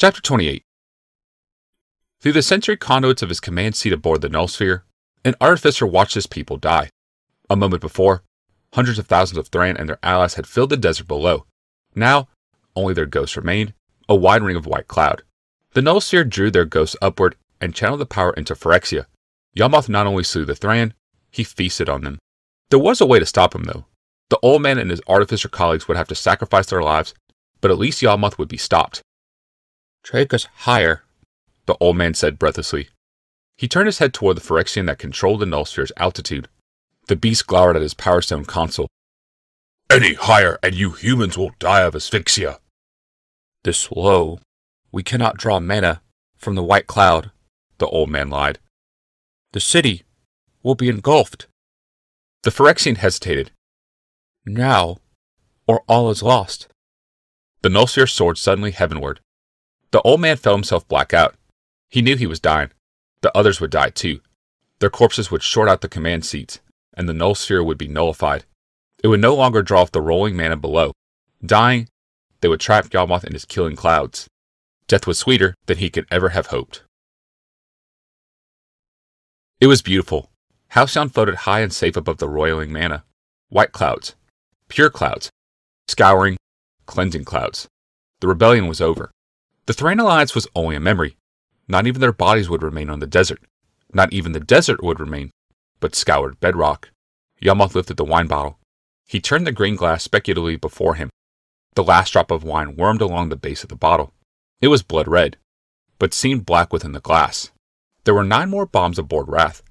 Chapter 28 Through the sensory conduits of his command seat aboard the Null Sphere, an artificer watched his people die. A moment before, hundreds of thousands of Thran and their allies had filled the desert below. Now, only their ghosts remained, a wide ring of white cloud. The Null Sphere drew their ghosts upward and channeled the power into Phyrexia. Yawgmoth not only slew the Thran, he feasted on them. There was a way to stop him, though. The old man and his artificer colleagues would have to sacrifice their lives, but at least Yawgmoth would be stopped. Take us higher, the old man said breathlessly. He turned his head toward the Phyrexian that controlled the Null Sphere's altitude. The beast glowered at his Power Stone console. Any higher, and you humans will die of asphyxia. This low, we cannot draw mana from the white cloud, the old man lied. The city will be engulfed. The Phyrexian hesitated. Now, or all is lost. The Nullsphere soared suddenly heavenward. The old man felt himself black out. He knew he was dying. The others would die too. Their corpses would short out the command seats, and the Null Sphere would be nullified. It would no longer draw off the rolling mana below. Dying, they would trap Yawgmoth in his killing clouds. Death was sweeter than he could ever have hoped. It was beautiful. Halcyon floated high and safe above the roiling mana. White clouds. Pure clouds. Scouring, cleansing clouds. The rebellion was over. The Thran Alliance was only a memory. Not even their bodies would remain on the desert. Not even the desert would remain, but scoured bedrock. Yawgmoth lifted the wine bottle. He turned the green glass speculatively before him. The last drop of wine wormed along the base of the bottle. It was blood red, but seemed black within the glass. There were nine more bombs aboard Wrath.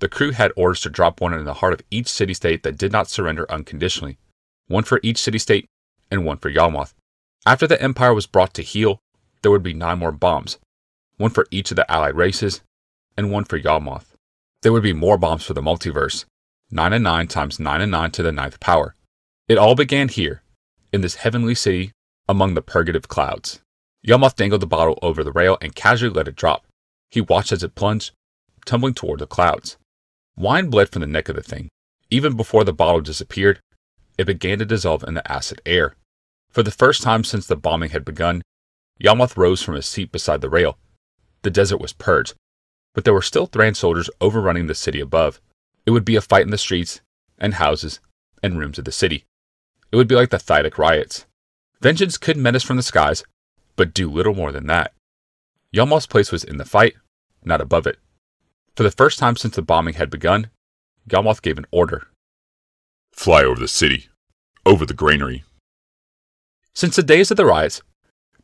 The crew had orders to drop one in the heart of each city state that did not surrender unconditionally, one for each city state and one for Yawgmoth. After the Empire was brought to heel, there would be nine more bombs, one for each of the allied races, and one for Yawgmoth. There would be more bombs for the multiverse, 9 and 9 times 9 and 9 to the ninth power. It all began here, in this heavenly city among the purgative clouds. Yawgmoth dangled the bottle over the rail and casually let it drop. He watched as it plunged, tumbling toward the clouds. Wine bled from the neck of the thing. Even before the bottle disappeared, it began to dissolve in the acid air. For the first time since the bombing had begun, Yawgmoth rose from his seat beside the rail. The desert was purged, but there were still Thran soldiers overrunning the city above. It would be a fight in the streets, and houses, and rooms of the city. It would be like the Thydic riots. Vengeance could menace from the skies, but do little more than that. Yawgmoth's place was in the fight, not above it. For the first time since the bombing had begun, Yawgmoth gave an order. Fly over the city, over the granary. Since the days of the riots,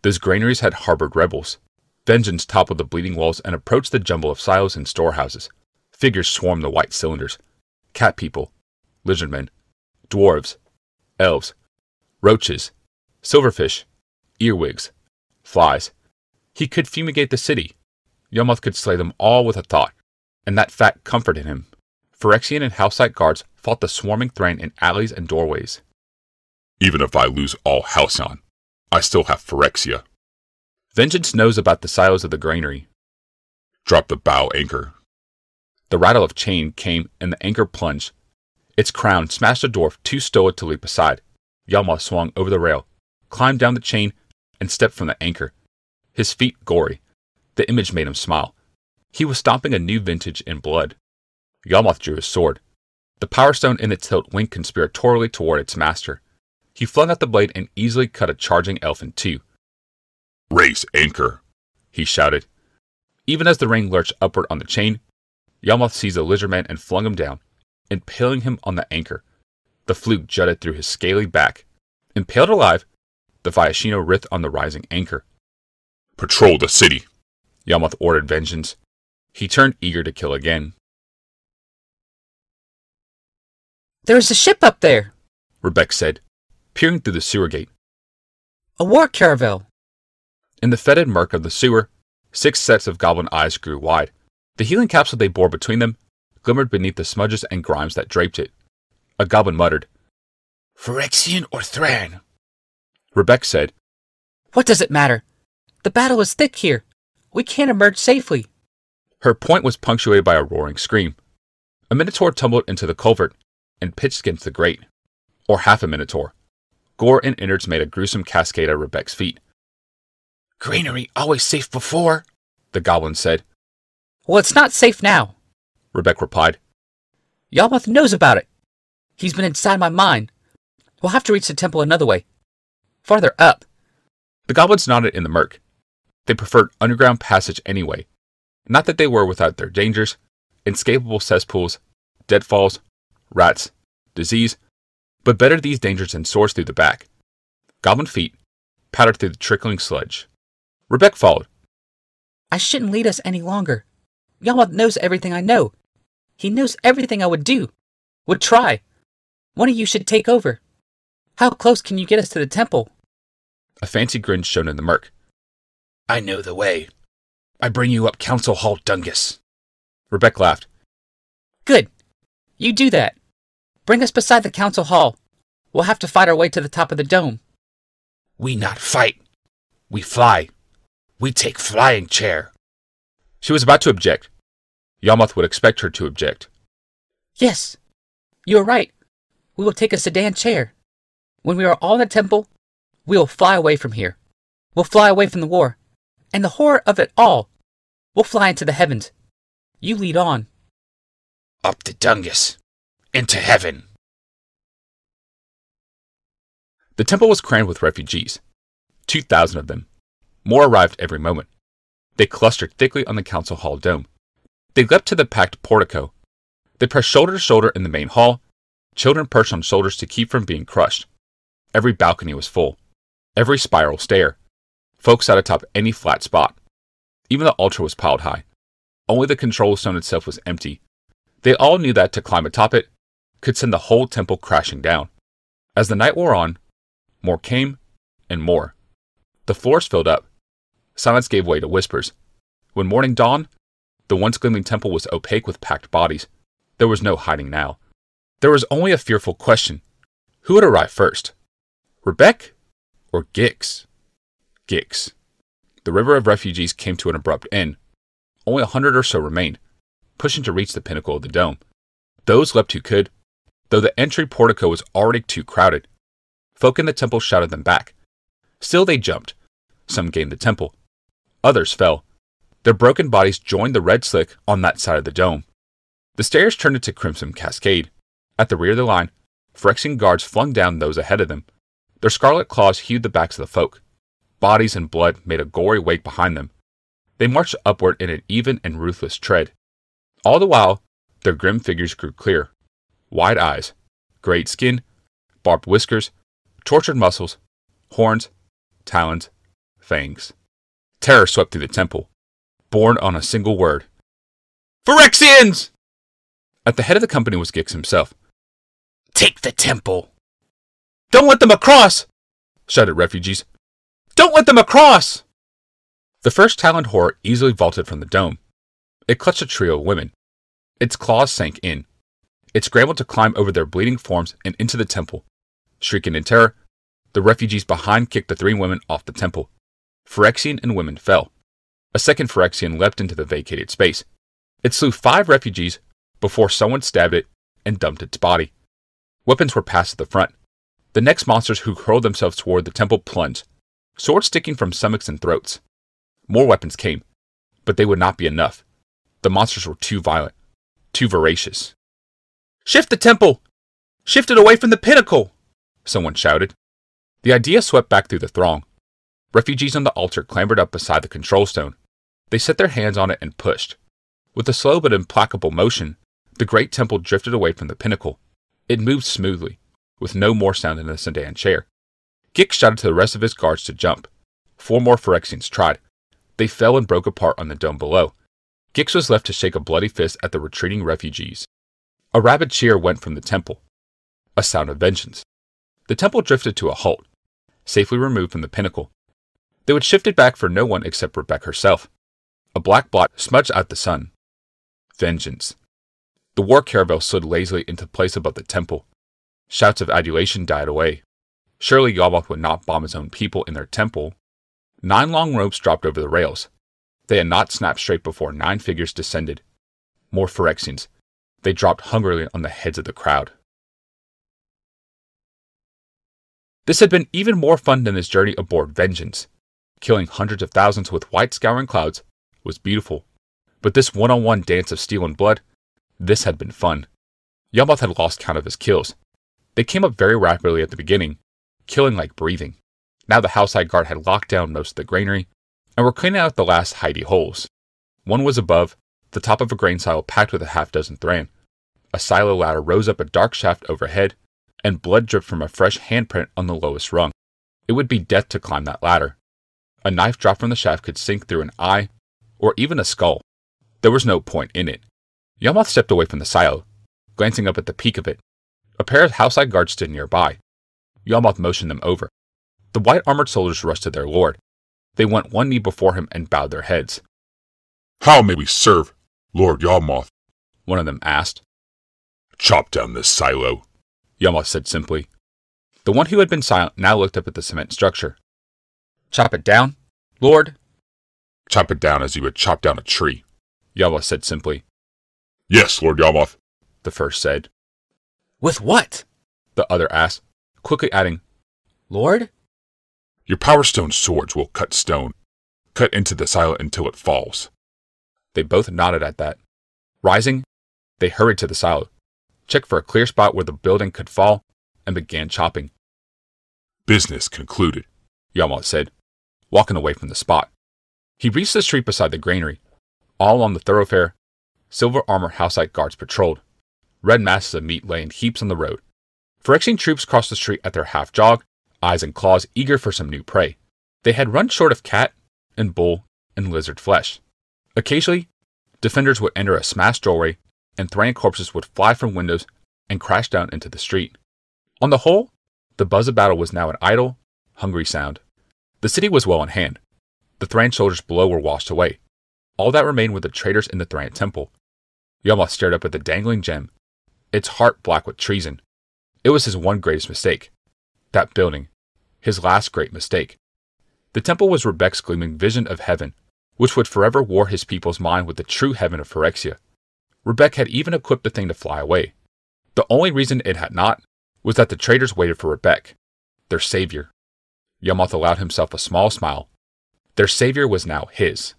those granaries had harbored rebels. Vengeance toppled the bleeding walls and approached the jumble of silos and storehouses. Figures swarmed the white cylinders. Cat people, lizardmen, dwarves, elves, roaches, silverfish, earwigs, flies. He could fumigate the city. Yawgmoth could slay them all with a thought, and that fact comforted him. Phyrexian and Halcite guards fought the swarming Thran in alleys and doorways. Even if I lose all Halcyon, I still have Phyrexia. Vengeance knows about the silos of the granary. Drop the bow anchor. The rattle of chain came and the anchor plunged. Its crown smashed a dwarf too stolid to leap aside. Yawgmoth swung over the rail, climbed down the chain, and stepped from the anchor. His feet gory. The image made him smile. He was stomping a new vintage in blood. Yawgmoth drew his sword. The power stone in its hilt winked conspiratorially toward its master. He flung out the blade and easily cut a charging elf in two. Race anchor, he shouted. Even as the ring lurched upward on the chain, Yawgmoth seized the lizardman and flung him down, impaling him on the anchor. The fluke jutted through his scaly back. Impaled alive, the Viashino writhed on the rising anchor. Patrol the city, Yawgmoth ordered vengeance. He turned eager to kill again. There is a ship up there, Rebecca said, peering through the sewer gate. a war caravel. In the fetid murk of the sewer, six sets of goblin eyes grew wide. The healing capsule they bore between them glimmered beneath the smudges and grimes that draped it. A goblin muttered. Phyrexian or Thran? Rebbec said, What does it matter? The battle is thick here. We can't emerge safely. Her point was punctuated by a roaring scream. A minotaur tumbled into the culvert and pitched against the grate. Or half a minotaur. Gore and innards made a gruesome cascade at Rebbec's feet. Granary always safe before. The goblin said. Well, it's not safe now. Rebbec replied. Yawgmoth knows about it. He's been inside my mind. We'll have to reach the temple another way. Farther up. The goblins nodded in the murk. They preferred underground passage anyway. Not that they were without their dangers, inescapable cesspools, deadfalls, rats, disease, but better these dangers than sores through the back. Goblin feet pattered through the trickling sludge. Rebbec followed. I shouldn't lead us any longer. Yawgmoth knows everything I know. He knows everything I would do, would try. One of you should take over. How close can you get us to the temple? A fancy grin shone in the murk. I know the way. I bring you up Council Hall Dungus. Rebbec laughed. Good. You do that. Bring us beside the council hall. We'll have to fight our way to the top of the dome. We not fight. We fly. We take flying chair. She was about to object. Yawgmoth would expect her to object. Yes, you are right. We will take a sedan chair. When we are all in the temple, we will fly away from here. We'll fly away from the war. And the horror of it all. We'll fly into the heavens. You lead on. Up the Dungus. Into heaven. The temple was crammed with refugees. Two thousand of them. More arrived every moment. They clustered thickly on the council hall dome. They leapt to the packed portico. They pressed shoulder to shoulder in the main hall, children perched on shoulders to keep from being crushed. Every balcony was full. Every spiral stair. Folks sat atop any flat spot. Even the altar was piled high. Only the control stone itself was empty. They all knew that to climb atop it could send the whole temple crashing down. As the night wore on, more came and more. The floors filled up. Silence gave way to whispers. When morning dawned, the once gleaming temple was opaque with packed bodies. There was no hiding now. There was only a fearful question who would arrive first? Rebbec or Gix? Gix. The river of refugees came to an abrupt end. Only a hundred or so remained, pushing to reach the pinnacle of the dome. Those leapt who could, though the entry portico was already too crowded. Folk in the temple shouted them back. Still they jumped. Some gained the temple. Others fell. Their broken bodies joined the red slick on that side of the dome. The stairs turned into crimson cascade. At the rear of the line, Phyrexian guards flung down those ahead of them. Their scarlet claws hewed the backs of the folk. Bodies and blood made a gory wake behind them. They marched upward in an even and ruthless tread. All the while, their grim figures grew clear. Wide eyes, great skin, barbed whiskers, tortured muscles, horns, talons, fangs. Terror swept through the temple, born on a single word. Phyrexians! At the head of the company was Gix himself. Take the temple. Don't let them across! shouted refugees. Don't let them across! The first taloned horror easily vaulted from the dome. It clutched a trio of women. Its claws sank in. It scrambled to climb over their bleeding forms and into the temple. Shrieking in terror, the refugees behind kicked the three women off the temple. Phyrexian and women fell. A second Phyrexian leapt into the vacated space. It slew five refugees before someone stabbed it and dumped its body. Weapons were passed at the front. The next monsters who hurled themselves toward the temple plunged, swords sticking from stomachs and throats. More weapons came, but they would not be enough. The monsters were too violent, too voracious. Shift the temple! Shift it away from the pinnacle! Someone shouted. The idea swept back through the throng. Refugees on the altar clambered up beside the control stone. They set their hands on it and pushed. With a slow but implacable motion, the great temple drifted away from the pinnacle. It moved smoothly, with no more sound than a sedan chair. Gix shouted to the rest of his guards to jump. Four more Phyrexians tried. They fell and broke apart on the dome below. Gix was left to shake a bloody fist at the retreating refugees. A rabid cheer went from the temple. A sound of vengeance. The temple drifted to a halt, safely removed from the pinnacle. They would shift it back for no one except Rebbec herself. A black blot smudged out the sun. Vengeance. The war caravel slid lazily into place above the temple. Shouts of adulation died away. Surely Yawgmoth would not bomb his own people in their temple. Nine long ropes dropped over the rails. They had not snapped straight before nine figures descended. More Phyrexians. They dropped hungrily on the heads of the crowd. This had been even more fun than his journey aboard Vengeance. killing hundreds of thousands with white scouring clouds, was beautiful. But this one on one dance of steel and blood, this had been fun. Yawgmoth had lost count of his kills. They came up very rapidly at the beginning, killing like breathing. Now the houseside guard had locked down most of the granary and were cleaning out the last hidey holes. One was above, the top of a grain silo packed with a half dozen thran. A silo ladder rose up a dark shaft overhead, and blood dripped from a fresh handprint on the lowest rung. It would be death to climb that ladder. A knife dropped from the shaft could sink through an eye, or even a skull. There was no point in it. Yawgmoth stepped away from the silo, glancing up at the peak of it. A pair of houseside guards stood nearby. Yawgmoth motioned them over. The white armored soldiers rushed to their lord. They went one knee before him and bowed their heads. How may we serve, Lord Yawgmoth? One of them asked. Chop down this silo. Yawgmoth said simply. The one who had been silent now looked up at the cement structure. Chop it down, Lord? Chop it down as you would chop down a tree. Yawgmoth said simply. Yes, Lord Yawgmoth. The first said. With what? The other asked, quickly adding, Lord? Your power stone swords will cut stone. Cut into the silo until it falls. They both nodded at that. Rising, they hurried to the silo, checked for a clear spot where the building could fall, and began chopping. Business concluded. Yawgmoth said, walking away from the spot. He reached the street beside the granary. All along the thoroughfare, silver armored houseside guards patrolled. Red masses of meat lay in heaps on the road. Phyrexian troops crossed the street at their half jog, eyes and claws eager for some new prey. They had run short of cat and bull and lizard flesh. Occasionally, defenders would enter a smashed doorway, and thran corpses would fly from windows and crash down into the street. On the whole, the buzz of battle was now an idle, hungry sound. The city was well in hand. The Thran soldiers below were washed away. All that remained were the traitors in the Thran temple. Yawgmoth stared up at the dangling gem, its heart black with treason. It was his one greatest mistake. That building. His last great mistake. The temple was Rebbec's gleaming vision of heaven, which would forever war his people's mind with the true heaven of Phyrexia. Rebbec had even equipped the thing to fly away. The only reason it had not was that the traitors waited for Rebbec, their savior. Yawgmoth allowed himself a small smile. Their savior was now his.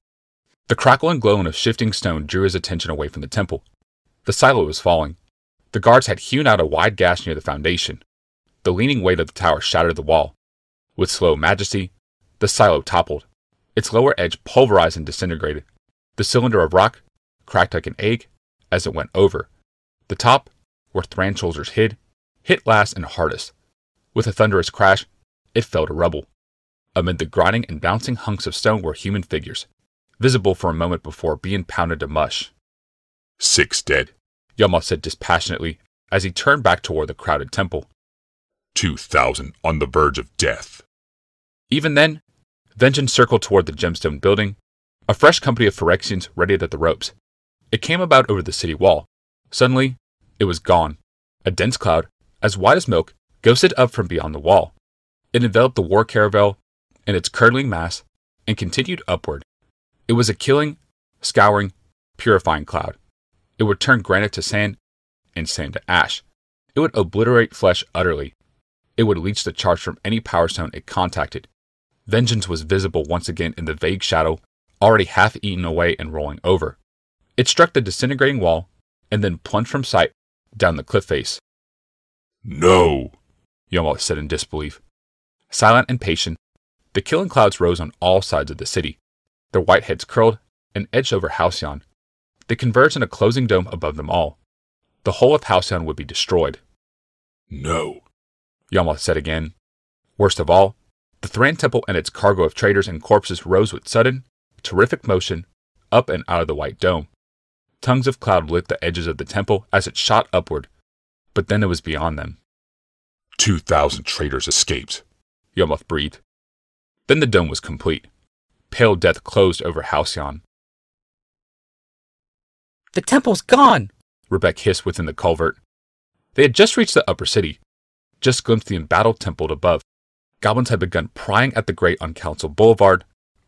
The crackle and glow of shifting stone drew his attention away from the temple. The silo was falling. The guards had hewn out a wide gash near the foundation. The leaning weight of the tower shattered the wall. With slow majesty, the silo toppled. Its lower edge pulverized and disintegrated. The cylinder of rock cracked like an egg as it went over. The top, where Thran soldiers hid, hit last and hardest. With a thunderous crash, it fell to rubble. Amid the grinding and bouncing hunks of stone were human figures, visible for a moment before being pounded to mush. Six dead. Yawgmoth said dispassionately as he turned back toward the crowded temple. Two thousand on the verge of death. Even then, Vengeance circled toward the gemstone building, a fresh company of Phyrexians ready at the ropes. It came about over the city wall. Suddenly, it was gone. A dense cloud, as white as milk, ghosted up from beyond the wall. It enveloped the war caravel in its curdling mass and continued upward. It was a killing, scouring, purifying cloud. It would turn granite to sand and sand to ash. It would obliterate flesh utterly. It would leach the charge from any power stone it contacted. Vengeance was visible once again in the vague shadow, already half eaten away and rolling over. It struck the disintegrating wall and then plunged from sight down the cliff face. No, Yawgmoth said in disbelief. Silent and patient, the killing clouds rose on all sides of the city. Their white heads curled and edged over Halcyon. They converged in a closing dome above them all. The whole of Halcyon would be destroyed. No, Yawgmoth said again. Worst of all, the Thran temple and its cargo of traders and corpses rose with sudden, terrific motion up and out of the white dome. Tongues of cloud lit the edges of the temple as it shot upward, but then it was beyond them. Two thousand traitors escaped. Yawgmoth breathed. Then the dome was complete. Pale death closed over Halcyon. The temple's gone! Rebbec hissed within the culvert. They had just reached the upper city, just glimpsed the embattled temple above. Goblins had begun prying at the grate on Council Boulevard,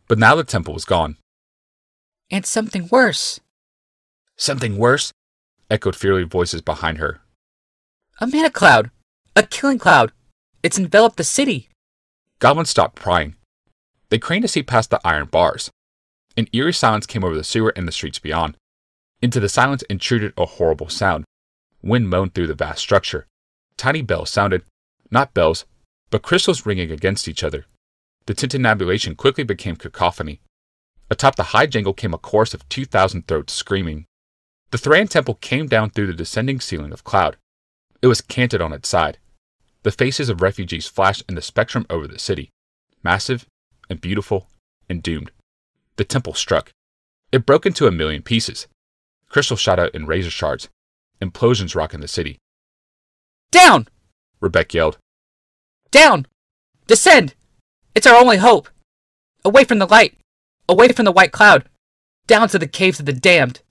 but now the temple was gone. And something worse. Something worse? echoed fearful voices behind her. A mana cloud! A killing cloud! It's enveloped the city! Goblins stopped prying. They craned to see past the iron bars. An eerie silence came over the sewer and the streets beyond. Into the silence intruded a horrible sound. Wind moaned through the vast structure. Tiny bells sounded, not bells, but crystals ringing against each other. The tintinnabulation quickly became cacophony. Atop the high jangle came a chorus of 2,000 throats screaming. The Thran temple came down through the descending ceiling of cloud. It was canted on its side. The faces of refugees flashed in the spectrum over the city, massive and beautiful and doomed. The temple struck. It broke into a million pieces. Crystal shot out in razor shards. Implosions rocking the city. Down! Rebbec yelled. Down! Descend! It's our only hope! Away from the light! Away from the white cloud! Down to the caves of the damned!